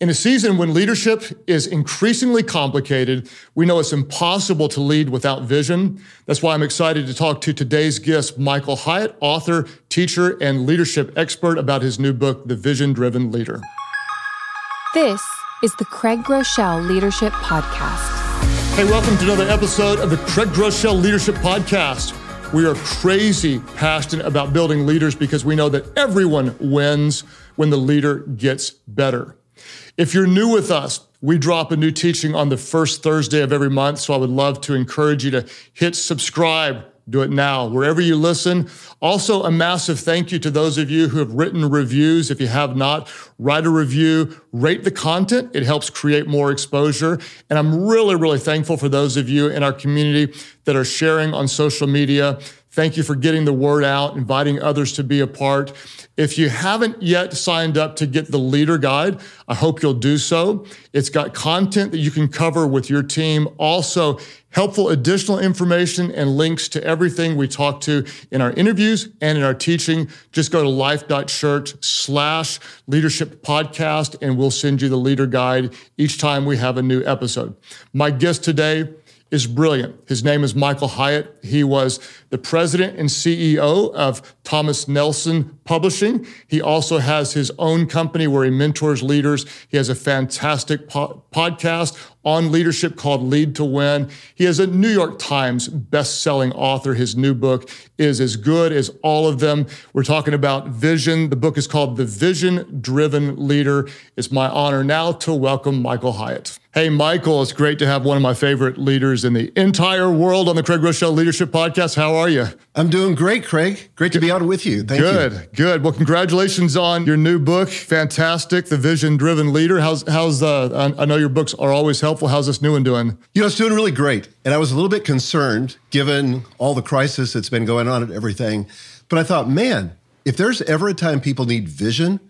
In a season when leadership is increasingly complicated, we know it's impossible to lead without vision. That's why I'm excited to talk to today's guest, Michael Hyatt, author, teacher, and leadership expert about his new book, The Vision Driven Leader. This is the Craig Groeschel Leadership Podcast. Hey, welcome to another episode of the Craig Groeschel Leadership Podcast. We are crazy passionate about building leaders because we know that everyone wins when the leader gets better. If you're new with us, we drop a new teaching on the first Thursday of every month. So I would love to encourage you to hit subscribe. Do it now, wherever you listen. Also, a massive thank you to those of you who have written reviews. If you have not, write a review, rate the content. It helps create more exposure. And I'm really, really thankful for those of you in our community that are sharing on social media. Thank you for getting the word out, inviting others to be a part. If you haven't yet signed up to get the leader guide, I hope you'll do so. It's got content that you can cover with your team. Also, helpful additional information and links to everything we talk to in our interviews and in our teaching. Just go to life.church slash leadership podcast and we'll send you the leader guide each time we have a new episode. My guest today is brilliant. His name is Michael Hyatt. He was the president and CEO of Thomas Nelson Publishing. He also has his own company where he mentors leaders. He has a fantastic po- podcast on leadership called Lead to Win. He is a New York Times best-selling author. His new book is as good as all of them. We're talking about vision. The book is called The Vision Driven Leader. It's my honor now to welcome Michael Hyatt. Hey, Michael, it's great to have one of my favorite leaders in the entire world on the Craig Groeschel Leadership Podcast. How are you? I'm doing great, Craig. Great to be on with you. Thank good, you. Good, good. Well, congratulations on your new book. Fantastic, The Vision Driven Leader. How's how's uh, I know your books are always helpful. How's this new one doing? You know, it's doing really great. And I was a little bit concerned given all the crisis that's been going on and everything. But I thought, man, if there's ever a time people need vision,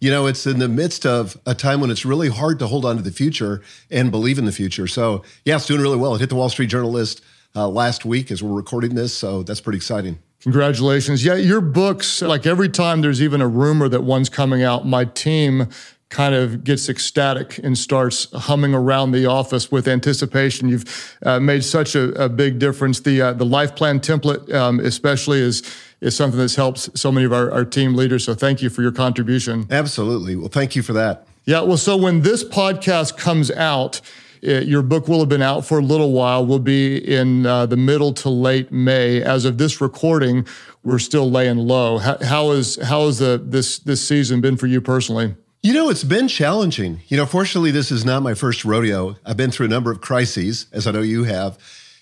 you know, it's in the midst of a time when it's really hard to hold on to the future and believe in the future. So, yeah, it's doing really well. It hit the Wall Street Journal list uh, last week as we're recording this. So that's pretty exciting. Congratulations. Yeah, your books, like every time there's even a rumor that one's coming out, my team kind of gets ecstatic and starts humming around the office with anticipation. You've uh, made such a, a, big difference. The uh, the life plan template, um, especially, is is something that's helped so many of our, our team leaders. So thank you for your contribution. Absolutely. Well, thank you for that. Yeah. Well, so when this podcast comes out, it, your book will have been out for a little while. We'll be in uh, the middle to late May. As of this recording, we're still laying low. How, how is how has the this this season been for you personally? You know, it's been challenging. You know, fortunately, this is not my first rodeo. I've been through a number of crises, as I know you have.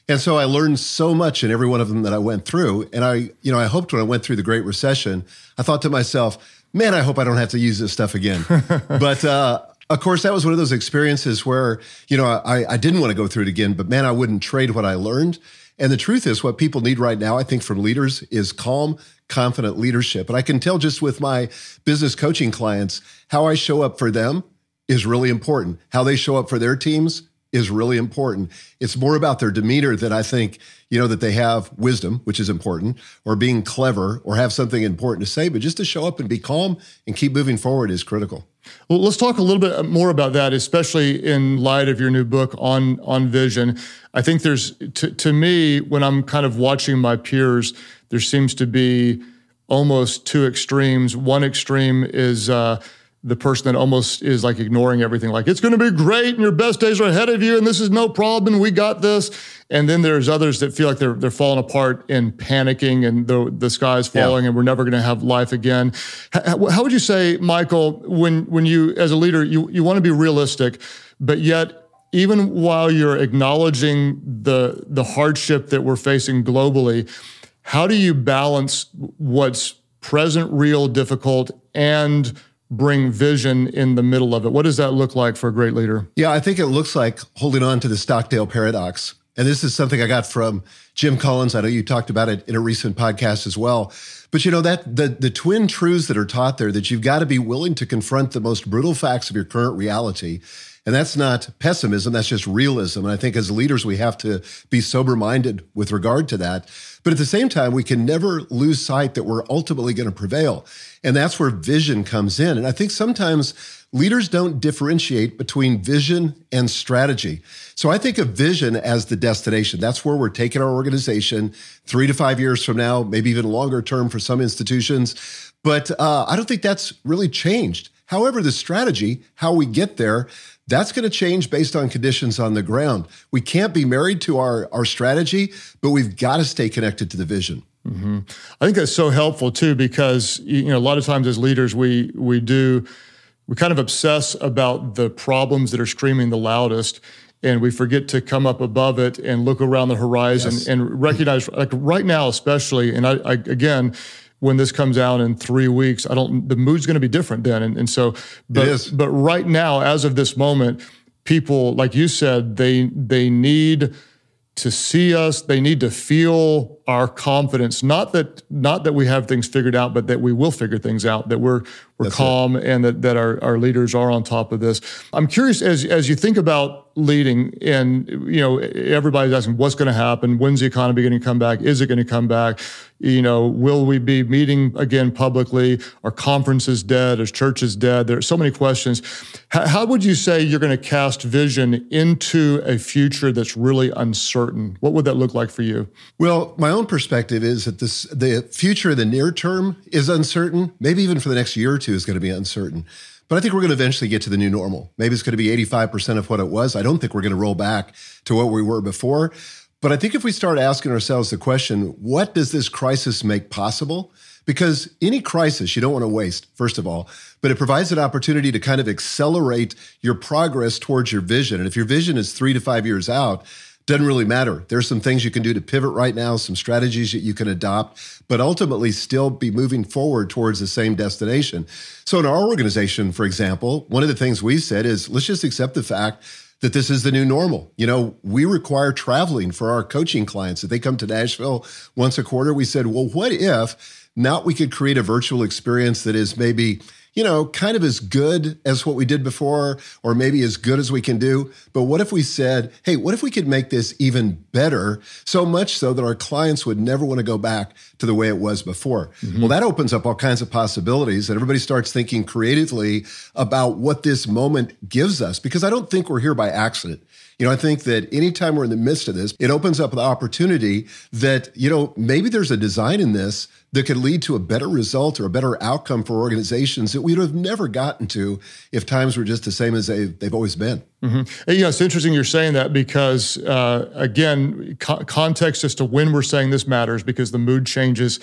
And so I learned so much in every one of them that I went through. And I, you know, I hoped when I went through the Great Recession, I thought to myself, man, I hope I don't have to use this stuff again. but uh, of course, that was one of those experiences where, you know, I, I didn't want to go through it again, but man, I wouldn't trade what I learned. And the truth is, what people need right now, I think, from leaders is calm, confident leadership. And I can tell just with my business coaching clients, how I show up for them is really important. How they show up for their teams is really important. It's more about their demeanor that I think, you know, that they have wisdom, which is important, or being clever, or have something important to say, but just to show up and be calm and keep moving forward is critical. Well, let's talk a little bit more about that, especially in light of your new book on on vision. I think there's to, to me when I'm kind of watching my peers, there seems to be almost two extremes. One extreme is uh, the person that almost is like ignoring everything, like it's going to be great and your best days are ahead of you and this is no problem. We got this. And then there's others that feel like they're they're falling apart and panicking and the the sky's falling yeah. and we're never going to have life again. How, how would you say, Michael, when when you as a leader you you want to be realistic, but yet even while you're acknowledging the the hardship that we're facing globally, how do you balance what's present, real, difficult, and bring vision in the middle of it. What does that look like for a great leader? Yeah, I think it looks like holding on to the Stockdale paradox. And this is something I got from Jim Collins. I know you talked about it in a recent podcast as well. But you know that the the twin truths that are taught there that you've got to be willing to confront the most brutal facts of your current reality And that's not pessimism, that's just realism. And I think as leaders, we have to be sober minded with regard to that. But at the same time, we can never lose sight that we're ultimately going to prevail. And that's where vision comes in. And I think sometimes leaders don't differentiate between vision and strategy. So I think of vision as the destination. That's where we're taking our organization three to five years from now, maybe even longer term for some institutions. But uh, I don't think that's really changed. However, the strategy, how we get there, that's going to change based on conditions on the ground. We can't be married to our, our strategy, but we've got to stay connected to the vision. Mm-hmm. I think that's so helpful too, because you know a lot of times as leaders we we do we kind of obsess about the problems that are screaming the loudest, and we forget to come up above it and look around the horizon yes. and recognize like right now especially. And I, I again when this comes out in three weeks, I don't. The mood's going to be different then, and, and so. But but right now, as of this moment, people like you said, they they need to see us. They need to feel our confidence. Not that not that we have things figured out, but that we will figure things out. That we're we're That's calm it. and that that our, our leaders are on top of this. I'm curious as as you think about leading, and you know everybody's asking what's going to happen. When's the economy going to come back? Is it going to come back? You know, will we be meeting again publicly? Are conferences dead? Is churches dead? There are so many questions. How, how would you say you're going to cast vision into a future that's really uncertain? What would that look like for you? Well, my own perspective is that this the future in the near term is uncertain. Maybe even for the next year or two is going to be uncertain. But I think we're going to eventually get to the new normal. Maybe it's going to be 85% of what it was. I don't think we're going to roll back to what we were before. But I think if we start asking ourselves the question, what does this crisis make possible? Because any crisis you don't want to waste, first of all, but it provides an opportunity to kind of accelerate your progress towards your vision. And if your vision is three to five years out, doesn't really matter. There's some things you can do to pivot right now, some strategies that you can adopt, but ultimately still be moving forward towards the same destination. So, in our organization, for example, one of the things we've said is let's just accept the fact that this is the new normal. You know, we require traveling for our coaching clients. If they come to Nashville once a quarter, we said, well, what if now we could create a virtual experience that is maybe you know, kind of as good as what we did before, or maybe as good as we can do. But what if we said, hey, what if we could make this even better, so much so that our clients would never want to go back to the way it was before? Mm-hmm. Well, that opens up all kinds of possibilities, and everybody starts thinking creatively about what this moment gives us, because I don't think we're here by accident. You know, I think that anytime we're in the midst of this, it opens up the opportunity that, you know, maybe there's a design in this that could lead to a better result or a better outcome for organizations that we would have never gotten to if times were just the same as they've, they've always been. Mm-hmm. Know, it's interesting you're saying that because, uh, again, co- context as to when we're saying this matters because the mood changes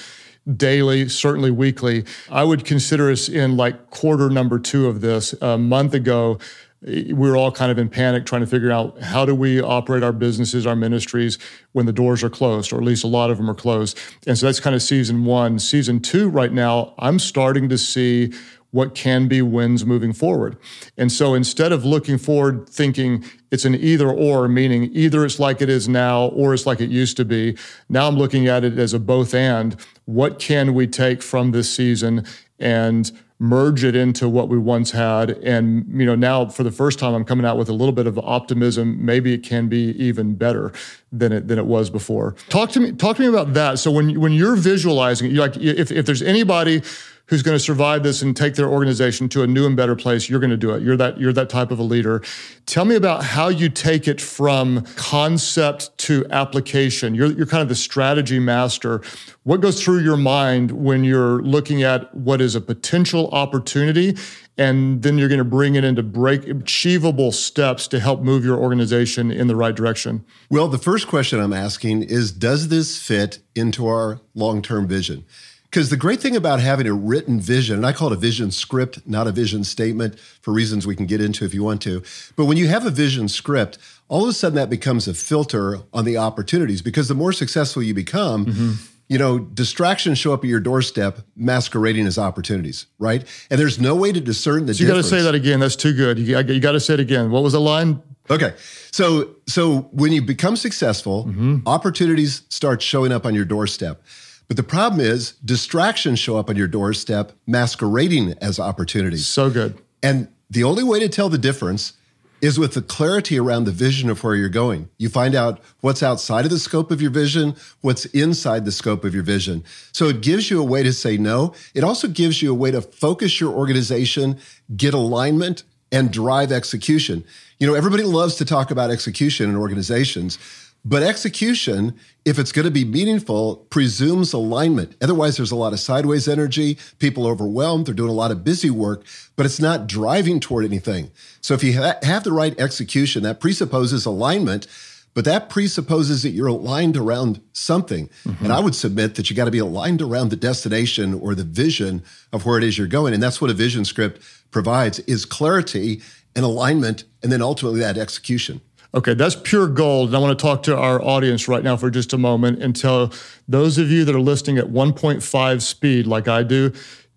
daily, certainly weekly. I would consider us in like quarter number two of this. A month ago, we were all kind of in panic trying to figure out how do we operate our businesses, our ministries when the doors are closed, or at least a lot of them are closed. And so that's kind of season one. Season two, right now, I'm starting to see what can be wins moving forward. And so instead of looking forward thinking it's an either or, meaning either it's like it is now or it's like it used to be, now I'm looking at it as a both and. What can we take from this season and merge it into what we once had. And you know now for the first time i'm coming out with a little bit of optimism. Maybe it can be even better than it than it was before. Talk to me talk to me about that. So when when you're visualizing you like if, if there's anybody who's going to survive this and take their organization to a new and better place, you're going to do it. You're that you're that type of a leader. Tell me about how you take it from concept to application. You're you're kind of the strategy master. What goes through your mind when you're looking at what is a potential opportunity and then you're going to bring it into break achievable steps to help move your organization in the right direction? Well, the first question I'm asking is does this fit into our long-term vision? Because the great thing about having a written vision, and I call it a vision script, not a vision statement for reasons we can get into if you want to. But when you have a vision script, all of a sudden that becomes a filter on the opportunities because the more successful you become, mm-hmm. you know, distractions show up at your doorstep masquerading as opportunities, right? And there's no way to discern the so You got to say that again. That's too good. You, you got to say it again. What was the line? Okay. So so when you become successful, mm-hmm. opportunities start showing up on your doorstep. But the problem is distractions show up on your doorstep masquerading as opportunities. So good. And the only way to tell the difference is with the clarity around the vision of where you're going. You find out what's outside of the scope of your vision, what's inside the scope of your vision. So it gives you a way to say no. It also gives you a way to focus your organization, get alignment, and drive execution. You know, everybody loves to talk about execution in organizations, but execution, if it's going to be meaningful, presumes alignment. Otherwise, there's a lot of sideways energy, people overwhelmed, they're doing a lot of busy work, but it's not driving toward anything. So if you ha- have the right execution, that presupposes alignment, but that presupposes that you're aligned around something. Mm-hmm. And I would submit that you got to be aligned around the destination or the vision of where it is you're going. And that's what a vision script provides is clarity and alignment and then ultimately that execution. Okay, that's pure gold. And I want to talk to our audience right now for just a moment and tell those of you that are listening at 1.5 speed, like I do,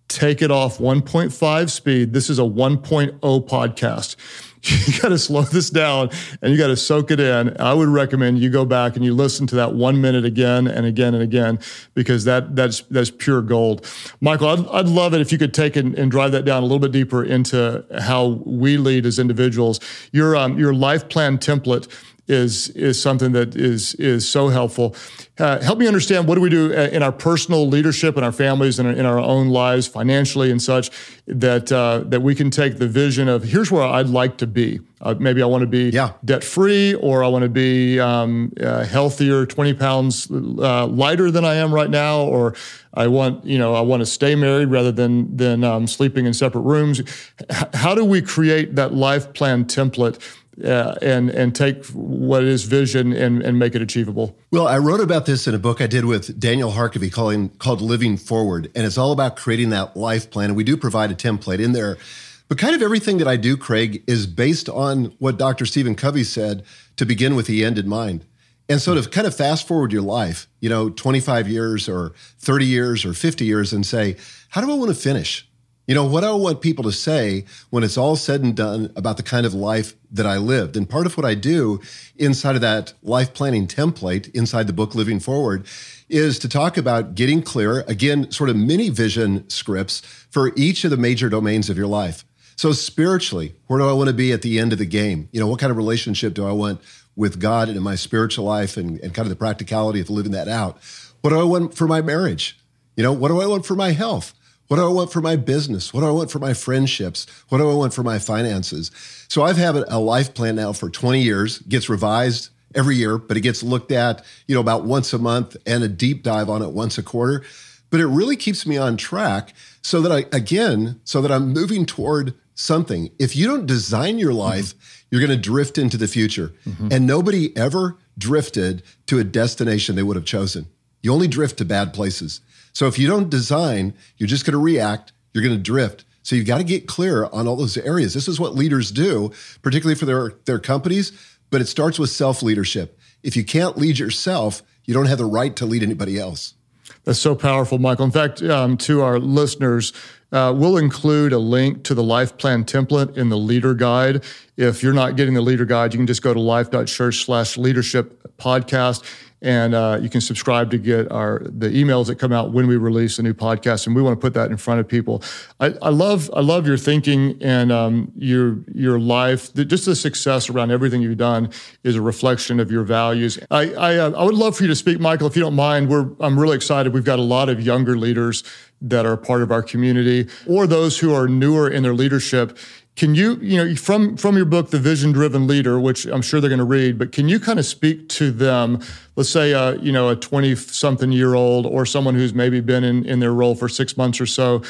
take it off 1.5 speed. This is a 1.0 podcast. you got to slow this down and you got to soak it in. I would recommend you go back and you listen to that one minute again and again and again because that that's that's pure gold. Michael, I'd, I'd love it if you could take and, and drive that down a little bit deeper into how we lead as individuals. Your um, your life plan template is is something that is is so helpful. Uh, help me understand what do we do uh, in our personal leadership in our families and in our own lives financially and such that uh, that we can take the vision of here's where I'd like to be. Uh, maybe I want to be yeah. debt free, or I want to be um, uh, healthier, twenty pounds uh, lighter than I am right now, or I want you know I want to stay married rather than than um, sleeping in separate rooms. H- how do we create that life plan template? Uh, and and take what is vision and, and make it achievable. Well, I wrote about this in a book I did with Daniel Harkavy calling, called Living Forward, and it's all about creating that life plan. And we do provide a template in there. But kind of everything that I do, Craig, is based on what Dr. Stephen Covey said to begin with the end in mind. And so to kind of fast forward your life, you know, 25 years or 30 years or 50 years and say, how do I want to finish? You know, what I want people to say when it's all said and done about the kind of life that I lived? And part of what I do inside of that life planning template, inside the book Living Forward, is to talk about getting clear, again, sort of mini vision scripts for each of the major domains of your life. So, spiritually, where do I want to be at the end of the game? You know, what kind of relationship do I want with God and in my spiritual life and, and kind of the practicality of living that out? What do I want for my marriage? You know, what do I want for my health? What do I want for my business? What do I want for my friendships? What do I want for my finances? So I've had a life plan now for 20 years, gets revised every year, but it gets looked at, you know, about once a month and a deep dive on it once a quarter. But it really keeps me on track so that I, again, so that I'm moving toward something. If you don't design your life, mm-hmm. you're going to drift into the future. Mm-hmm. And nobody ever drifted to a destination they would have chosen. You only drift to bad places. So if you don't design, you're just going to react, you're going to drift. So you've got to get clear on all those areas. This is what leaders do, particularly for their, their companies, but it starts with self leadership. If you can't lead yourself, you don't have the right to lead anybody else. That's so powerful, Michael. In fact, um, to our listeners, uh, we'll include a link to the life plan template in the leader guide. If you're not getting the leader guide, you can just go to life.church slash leadership podcast and uh, you can subscribe to get our the emails that come out when we release a new podcast and we want to put that in front of people. I, I love i love your thinking and um, your your life. Just the success around everything you've done is a reflection of your values. I I, uh, I would love for you to speak michael if you don't mind. We're i'm really excited. We've got a lot of younger leaders that are part of our community or those who are newer in their leadership can you, you know, from from your book, The Vision Driven Leader, which I'm sure they're going to read, but can you kind of speak to them? Let's say, uh, you know, a 20 something year old or someone who's maybe been in, in their role for six months or so.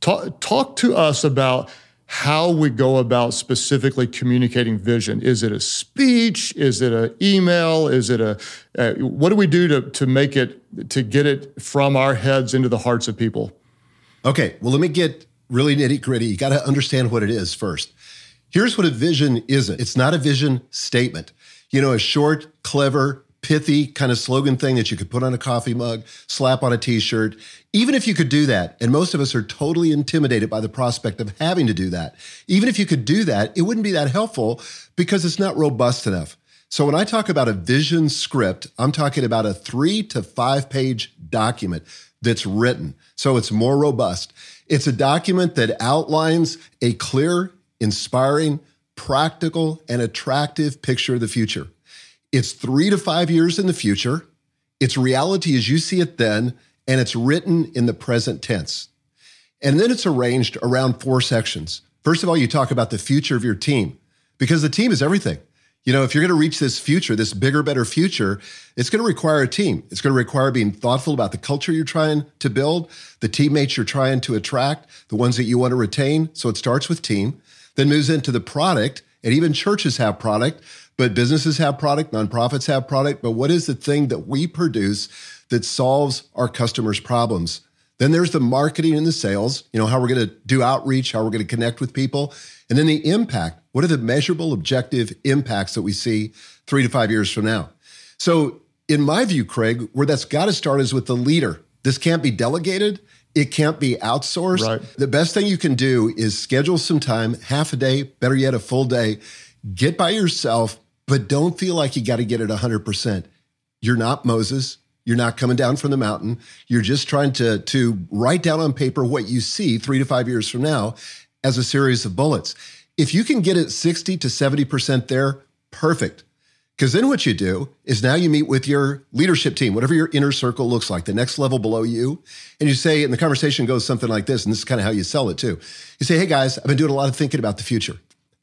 Talk, talk to us about how we go about specifically communicating vision. Is it a speech? Is it an email? Is it a, uh, what do we do to, to make it, to get it from our heads into the hearts of people? Okay, well, let me get really nitty gritty. You got to understand what it is first. Here's what a vision isn't it's not a vision statement. You know, a short, clever, pithy kind of slogan thing that you could put on a coffee mug, slap on a t shirt. Even if you could do that, and most of us are totally intimidated by the prospect of having to do that, even if you could do that, it wouldn't be that helpful because it's not robust enough. So when I talk about a vision script, I'm talking about a three to five page document that's written. So it's more robust. It's a document that outlines a clear, inspiring, practical, and attractive picture of the future. It's three to five years in the future. It's reality as you see it then, and it's written in the present tense. And then it's arranged around four sections. First of all, you talk about the future of your team because the team is everything. You know, if you're going to reach this future, this bigger, better future, it's going to require a team. It's going to require being thoughtful about the culture you're trying to build, the teammates you're trying to attract, the ones that you want to retain. So it starts with team, then moves into the product. And even churches have product, but businesses have product, nonprofits have product. But what is the thing that we produce that solves our customers' problems? Then there's the marketing and the sales, you know, how we're going to do outreach, how we're going to connect with people. And then the impact. What are the measurable, objective impacts that we see three to five years from now? So, in my view, Craig, where that's got to start is with the leader. This can't be delegated. It can't be outsourced. Right. The best thing you can do is schedule some time, half a day, better yet, a full day. Get by yourself, but don't feel like you got to get it 100%. You're not Moses. You're not coming down from the mountain. You're just trying to, to write down on paper what you see three to five years from now as a series of bullets. If you can get it 60 to 70% there, perfect. Because then what you do is now you meet with your leadership team, whatever your inner circle looks like, the next level below you. And you say, and the conversation goes something like this, and this is kind of how you sell it too. You say, hey guys, I've been doing a lot of thinking about the future.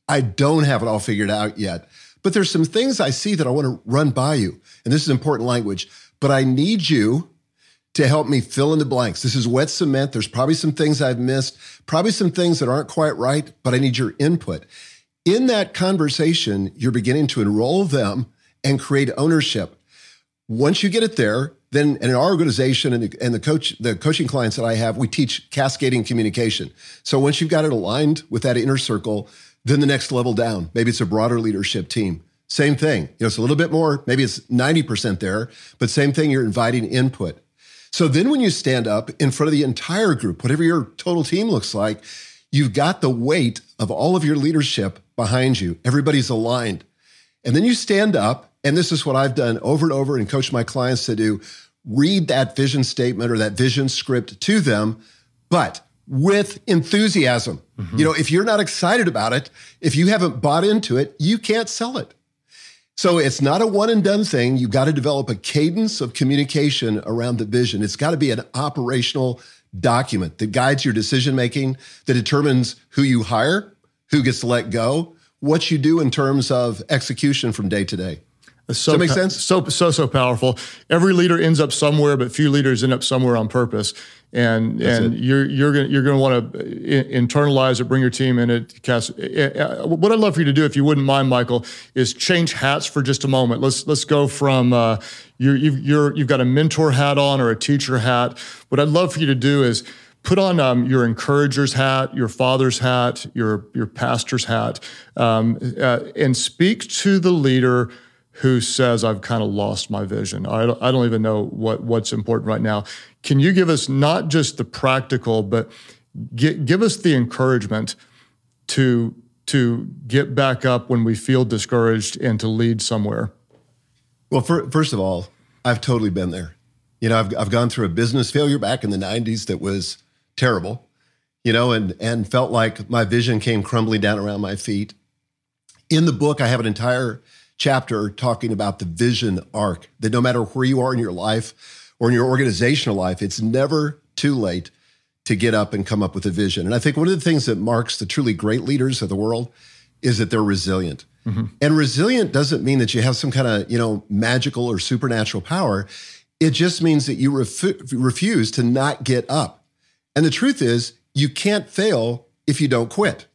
I don't have it all figured out yet, but there's some things I see that I want to run by you. And this is important language, but I need you to help me fill in the blanks. This is wet cement. There's probably some things I've missed, probably some things that aren't quite right, but I need your input. In that conversation, you're beginning to enroll them and create ownership. Once you get it there, then in our organization and the, and the coach, the coaching clients that I have, we teach cascading communication. So once you've got it aligned with that inner circle, then the next level down, maybe it's a broader leadership team. Same thing. You know, it's a little bit more, maybe it's 90% there, but same thing, you're inviting input. So then when you stand up in front of the entire group, whatever your total team looks like, you've got the weight of all of your leadership behind you. Everybody's aligned. And then you stand up, and this is what I've done over and over and coached my clients to do read that vision statement or that vision script to them, but with enthusiasm. Mm-hmm. You know, if you're not excited about it, if you haven't bought into it, you can't sell it. So it's not a one and done thing. You've got to develop a cadence of communication around the vision. It's got to be an operational document that guides your decision making, that determines who you hire, who gets let go, what you do in terms of execution from day to day. So Does that make sense? So so so powerful. Every leader ends up somewhere, but few leaders end up somewhere on purpose. And That's and it. you're you're gonna you're gonna want to internalize it, bring your team in it. Cast, eh, eh, what I'd love for you to do, if you wouldn't mind, Michael, is change hats for just a moment. Let's let's go from uh, you you've you're, you've got a mentor hat on or a teacher hat. What I'd love for you to do is put on um, your encourager's hat, your father's hat, your your pastor's hat, um, uh, and speak to the leader who says I've kind of lost my vision. I don't, I don't even know what what's important right now. Can you give us not just the practical, but get, give us the encouragement to to get back up when we feel discouraged and to lead somewhere? Well, for, first of all, I've totally been there. You know, I've I've gone through a business failure back in the '90s that was terrible. You know, and and felt like my vision came crumbling down around my feet. In the book, I have an entire chapter talking about the vision arc that no matter where you are in your life or in your organizational life, it's never too late to get up and come up with a vision. And I think one of the things that marks the truly great leaders of the world is that they're resilient. Mm-hmm. And resilient doesn't mean that you have some kind of, you know, magical or supernatural power. It just means that you ref- refuse to not get up. And the truth is, you can't fail if you don't quit.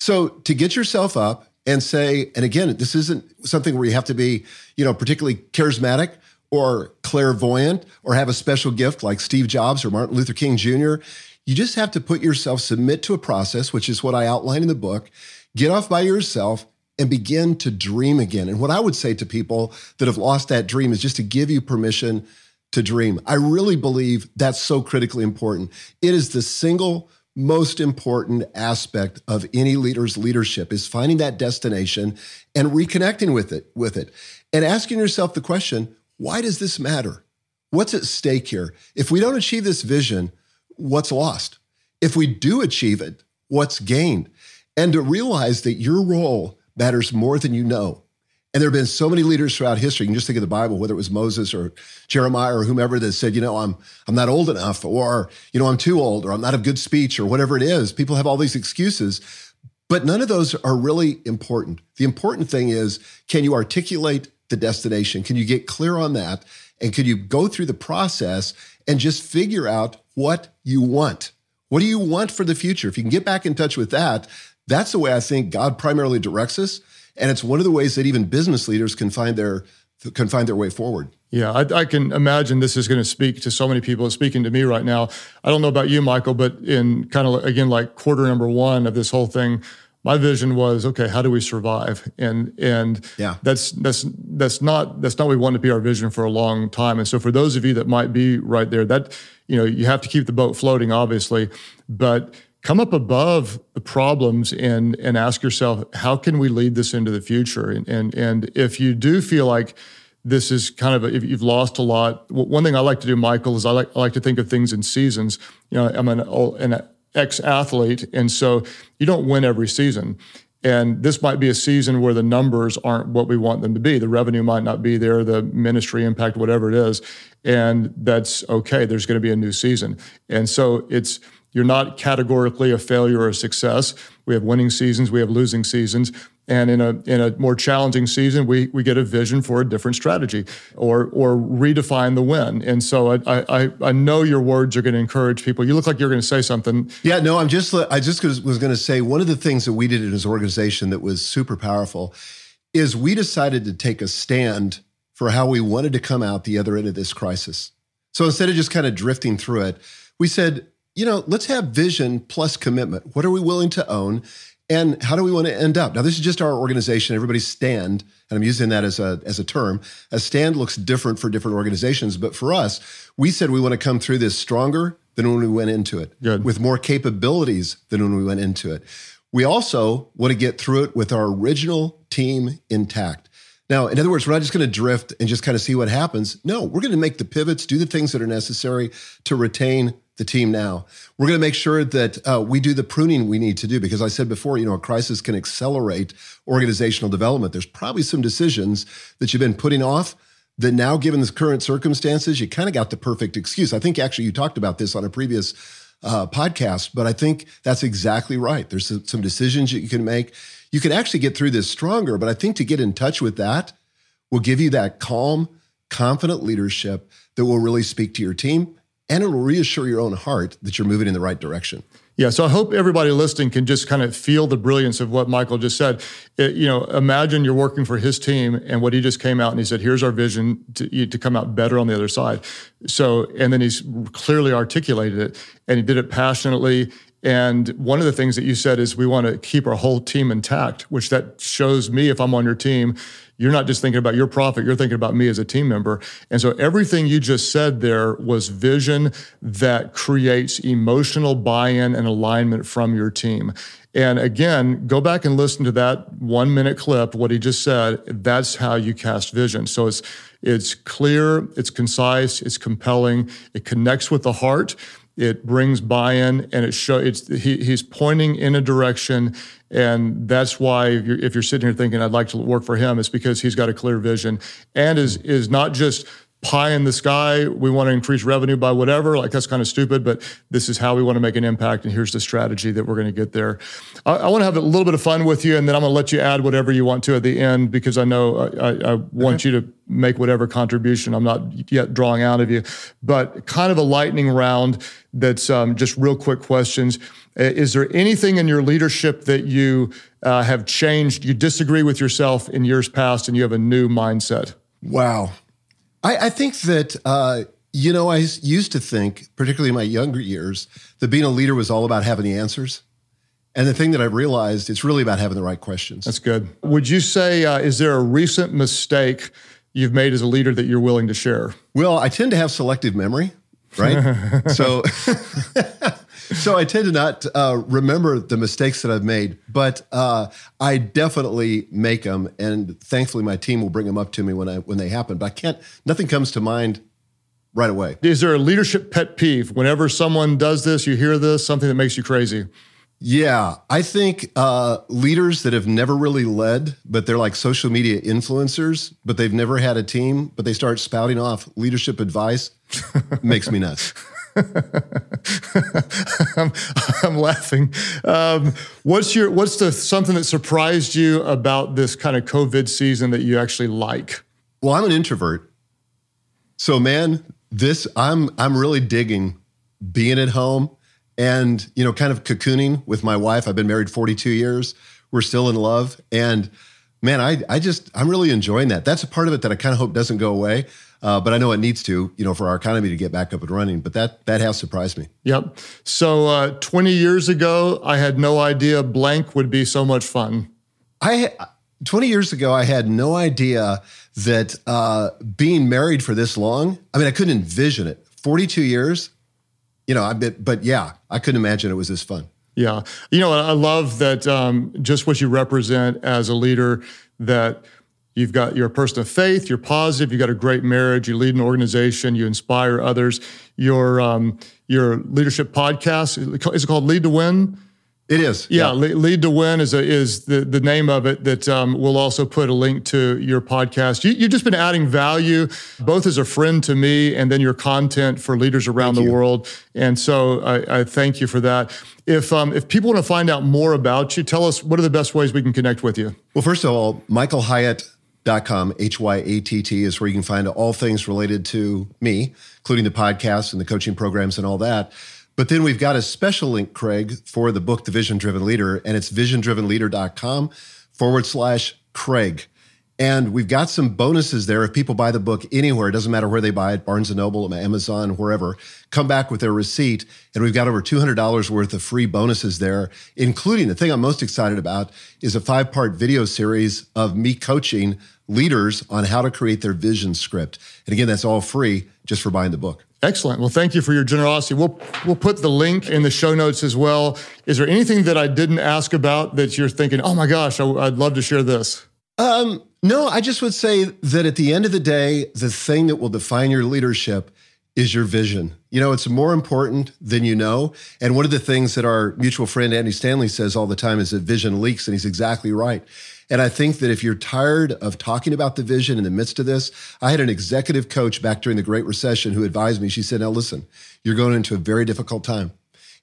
So to get yourself up and say, and again, this isn't something where you have to be, you know, particularly charismatic or clairvoyant or have a special gift like Steve Jobs or Martin Luther King Jr. You just have to put yourself, submit to a process, which is what I outline in the book, get off by yourself and begin to dream again. And what I would say to people that have lost that dream is just to give you permission to dream. I really believe that's so critically important. It is the single most important aspect of any leader's leadership is finding that destination and reconnecting with it with it. And asking yourself the question why does this matter? What's at stake here? If we don't achieve this vision what's lost? If we do achieve it what's gained? And to realize that your role matters more than you know. And there have been so many leaders throughout history. You can just think of the Bible, whether it was Moses or Jeremiah or whomever that said, you know, I'm I'm not old enough, or you know, I'm too old, or I'm not a good speech, or whatever it is. People have all these excuses, but none of those are really important. The important thing is, can you articulate the destination? Can you get clear on that? And can you go through the process and just figure out what you want? What do you want for the future? If you can get back in touch with that, that's the way I think God primarily directs us. And it's one of the ways that even business leaders can find their can find their way forward. Yeah, I, I, can imagine this is going to speak to so many people. It's speaking to me right now. I don't know about you, Michael, but in kind of again like quarter number one of this whole thing, my vision was okay. How do we survive? And and yeah, that's that's that's not that's not what we want to be our vision for a long time. And so for those of you that might be right there, that you know you have to keep the boat floating, obviously, but come up above the problems and and ask yourself how can we lead this into the future? And and, and if you do feel like this is kind of a, if you've lost a lot one thing i like to do michael is i like, I like to think of things in seasons. You know i'm an, an ex-athlete and so you don't win every season. And this might be a season where the numbers aren't what we want them to be. The revenue might not be there the ministry impact whatever it is and that's okay. There's going to be a new season. And so it's you're not categorically a failure or a success. We have winning seasons, we have losing seasons. And in a in a more challenging season, we we get a vision for a different strategy or or redefine the win. And so I I, I know your words are going to encourage people. You look like you're going to say something. Yeah, no, I'm just I just was going to say one of the things that we did in his organization that was super powerful is we decided to take a stand for how we wanted to come out the other end of this crisis. So instead of just kind of drifting through it, we said you know, let's have vision plus commitment. What are we willing to own? And how do we want to end up? Now, this is just our organization, everybody's stand, and I'm using that as a, as a term. A stand looks different for different organizations, but for us, we said we want to come through this stronger than when we went into it, Good. with more capabilities than when we went into it. We also want to get through it with our original team intact. Now, in other words, we're not just going to drift and just kind of see what happens. No, we're going to make the pivots, do the things that are necessary to retain the team now. We're going to make sure that uh, we do the pruning we need to do because I said before, you know, a crisis can accelerate organizational development. There's probably some decisions that you've been putting off that now, given the current circumstances, you kind of got the perfect excuse. I think actually you talked about this on a previous uh, podcast, but I think that's exactly right. There's some decisions that you can make. You can actually get through this stronger, but I think to get in touch with that will give you that calm, confident leadership that will really speak to your team and it will reassure your own heart that you're moving in the right direction. Yeah, so I hope everybody listening can just kind of feel the brilliance of what Michael just said. It, you know, imagine you're working for his team, and what he just came out and he said, "Here's our vision to, to come out better on the other side." So, and then he's clearly articulated it, and he did it passionately. And one of the things that you said is we want to keep our whole team intact, which that shows me if I'm on your team, you're not just thinking about your profit, you're thinking about me as a team member. And so everything you just said there was vision that creates emotional buy in and alignment from your team. And again, go back and listen to that one minute clip, what he just said. That's how you cast vision. So it's, it's clear, it's concise, it's compelling, it connects with the heart it brings buy-in and it show it's he, he's pointing in a direction. And that's why if you're, if you're sitting here thinking I'd like to work for him, it's because he's got a clear vision and is is not just pie in the sky. We want to increase revenue by whatever. Like that's kind of stupid, but this is how we want to make an impact. And here's the strategy that we're going to get there. I, I want to have a little bit of fun with you, and then I'm going to let you add whatever you want to at the end because I know I, I want okay. you to make whatever contribution. I'm not yet drawing out of you, but kind of a lightning round that's um, just real quick questions. Is there anything in your leadership that you uh, have changed? You disagree with yourself in years past, and you have a new mindset. Wow, I, I think that uh, you know I used to think, particularly in my younger years, that being a leader was all about having the answers. And the thing that I've realized, it's really about having the right questions. That's good. Would you say, uh, is there a recent mistake you've made as a leader that you're willing to share? Well, I tend to have selective memory, right? so so I tend to not uh, remember the mistakes that I've made, but uh, I definitely make them, and thankfully my team will bring them up to me when I when they happen. But I can't. Nothing comes to mind right away. Is there a leadership pet peeve? Whenever someone does this, you hear this, something that makes you crazy. Yeah, I think uh, leaders that have never really led, but they're like social media influencers, but they've never had a team, but they start spouting off leadership advice, makes me nuts. I'm, I'm, laughing. Um, what's your what's the something that surprised you about this kind of COVID season that you actually like? Well, I'm an introvert, so man, this I'm I'm really digging being at home and you know kind of cocooning with my wife. I've been married 42 years. We're still in love. And man i, I just i'm really enjoying that. That's a part of it that i kind of hope doesn't go away uh, but i know it needs to you know for our economy to get back up and running but that that has surprised me yep so uh, 20 years ago i had no idea blank would be so much fun i 20 years ago i had no idea that uh, being married for this long i mean i couldn't envision it 42 years you know, I bet, but yeah, I couldn't imagine it was this fun. Yeah. You know, I love that um, just what you represent as a leader that you've got, you're a person of faith, you're positive, you've got a great marriage, you lead an organization, you inspire others. Your, um, your leadership podcast, is it called Lead to Win? It is. Yeah, yeah. Lead to Win is a, is the, the name of it that um, we'll also put a link to your podcast. You, have just been adding value, both as a friend to me and then your content for leaders around thank the you. world. And so I, I, thank you for that. If, um, if people want to find out more about you, tell us what are the best ways we can connect with you? Well, first of all, Michael Hyatt Dot com, H Y A T T, is where you can find all things related to me, including the podcast and the coaching programs and all that. But then we've got a special link, Craig, for the book, The Vision Driven Leader, and it's visiondrivenleader.com forward slash Craig. And we've got some bonuses there. If people buy the book anywhere, it doesn't matter where they buy it, Barnes & Noble, Amazon, wherever, come back with their receipt. And we've got over $200 worth of free bonuses there, including the thing I'm most excited about is a five-part video series of me coaching leaders on how to create their vision script. And again, that's all free just for buying the book. Excellent. Well, thank you for your generosity. We'll we'll put the link in the show notes as well. Is there anything that I didn't ask about that you're thinking, oh my gosh, I, would love to share this? Um, no, I just would say that at the end of the day, the thing that will define your leadership is your vision. You know, it's more important than you know. And one of the things that our mutual friend Andy Stanley says all the time is that vision leaks, and he's exactly right. And I think that if you're tired of talking about the vision in the midst of this, I had an executive coach back during the Great Recession who advised me. She said, Now listen, you're going into a very difficult time.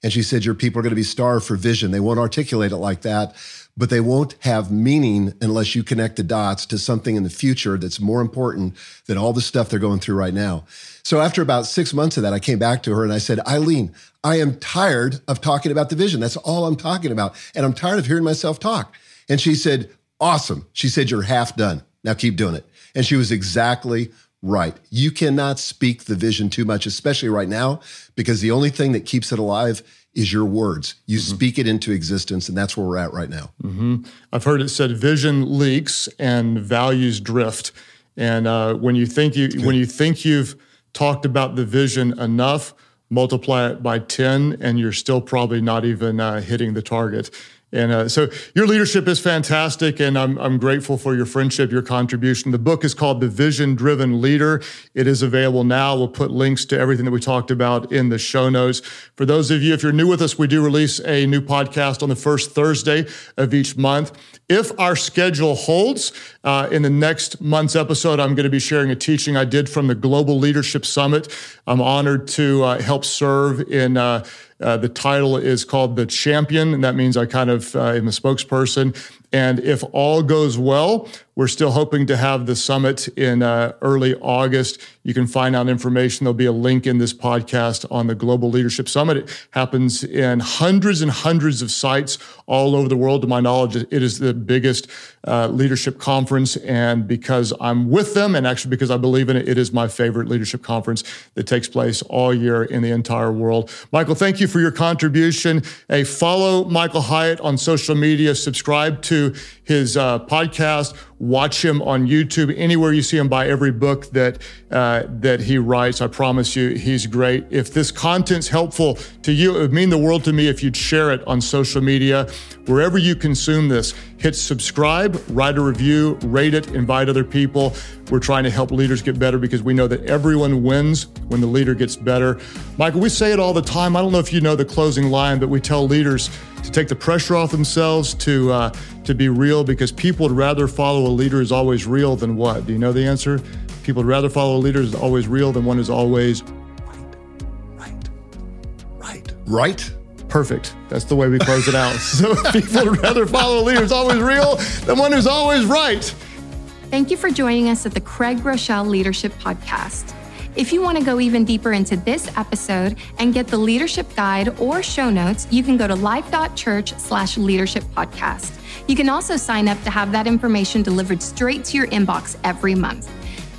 And she said, Your people are going to be starved for vision. They won't articulate it like that, but they won't have meaning unless you connect the dots to something in the future that's more important than all the stuff they're going through right now. So after about six months of that, I came back to her and I said, Eileen, I am tired of talking about the vision. That's all I'm talking about. And I'm tired of hearing myself talk. And she said, Awesome. She said, You're half done. Now keep doing it. And she was exactly right. You cannot speak the vision too much, especially right now, because the only thing that keeps it alive is your words. You mm-hmm. speak it into existence, and that's where we're at right now. Mm-hmm. I've heard it said vision leaks and values drift. And uh, when you think you when you think you've talked about the vision enough, multiply it by ten, and you're still probably not even uh, hitting the target. And uh, so your leadership is fantastic, and I'm, I'm grateful for your friendship, your contribution. The book is called The Vision Driven Leader. It is available now. We'll put links to everything that we talked about in the show notes. For those of you, if you're new with us, we do release a new podcast on the first Thursday of each month. If our schedule holds, uh, in the next month's episode, I'm going to be sharing a teaching I did from the Global Leadership Summit. I'm honored to uh, help serve in uh, the title is called The Champion, and that means I kind of uh, am a spokesperson. And if all goes well, we're still hoping to have the summit in uh, early August. You can find out information. There'll be a link in this podcast on the Global Leadership Summit. It happens in hundreds and hundreds of sites all over the world. To my knowledge, it is the biggest uh, leadership conference. And because I'm with them, and actually because I believe in it, it is my favorite leadership conference that takes place all year in the entire world. Michael, thank you for your contribution. A follow Michael Hyatt on social media, subscribe to his uh, podcast Watch him on YouTube. Anywhere you see him, buy every book that uh, that he writes. I promise you, he's great. If this content's helpful to you, it would mean the world to me if you'd share it on social media. Wherever you consume this, hit subscribe, write a review, rate it, invite other people. We're trying to help leaders get better because we know that everyone wins when the leader gets better. Michael, we say it all the time. I don't know if you know the closing line, but we tell leaders to take the pressure off themselves, to uh, to be real, because people would rather follow a leader who's always real than what? Do you know the answer? People would rather follow a leader who's always real than one who's always right, right, right. Right? Perfect. That's the way we close it out. So people would rather follow a leader who's always real than one who's always right. Thank you for joining us at the Craig Groeschel Leadership Podcast. If you want to go even deeper into this episode and get the leadership guide or show notes, you can go to life.church slash leadership podcast. You can also sign up to have that information delivered straight to your inbox every month.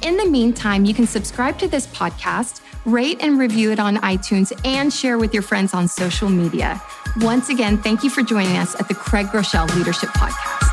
In the meantime, you can subscribe to this podcast, rate and review it on iTunes, and share with your friends on social media. Once again, thank you for joining us at the Craig Groeschel Leadership Podcast.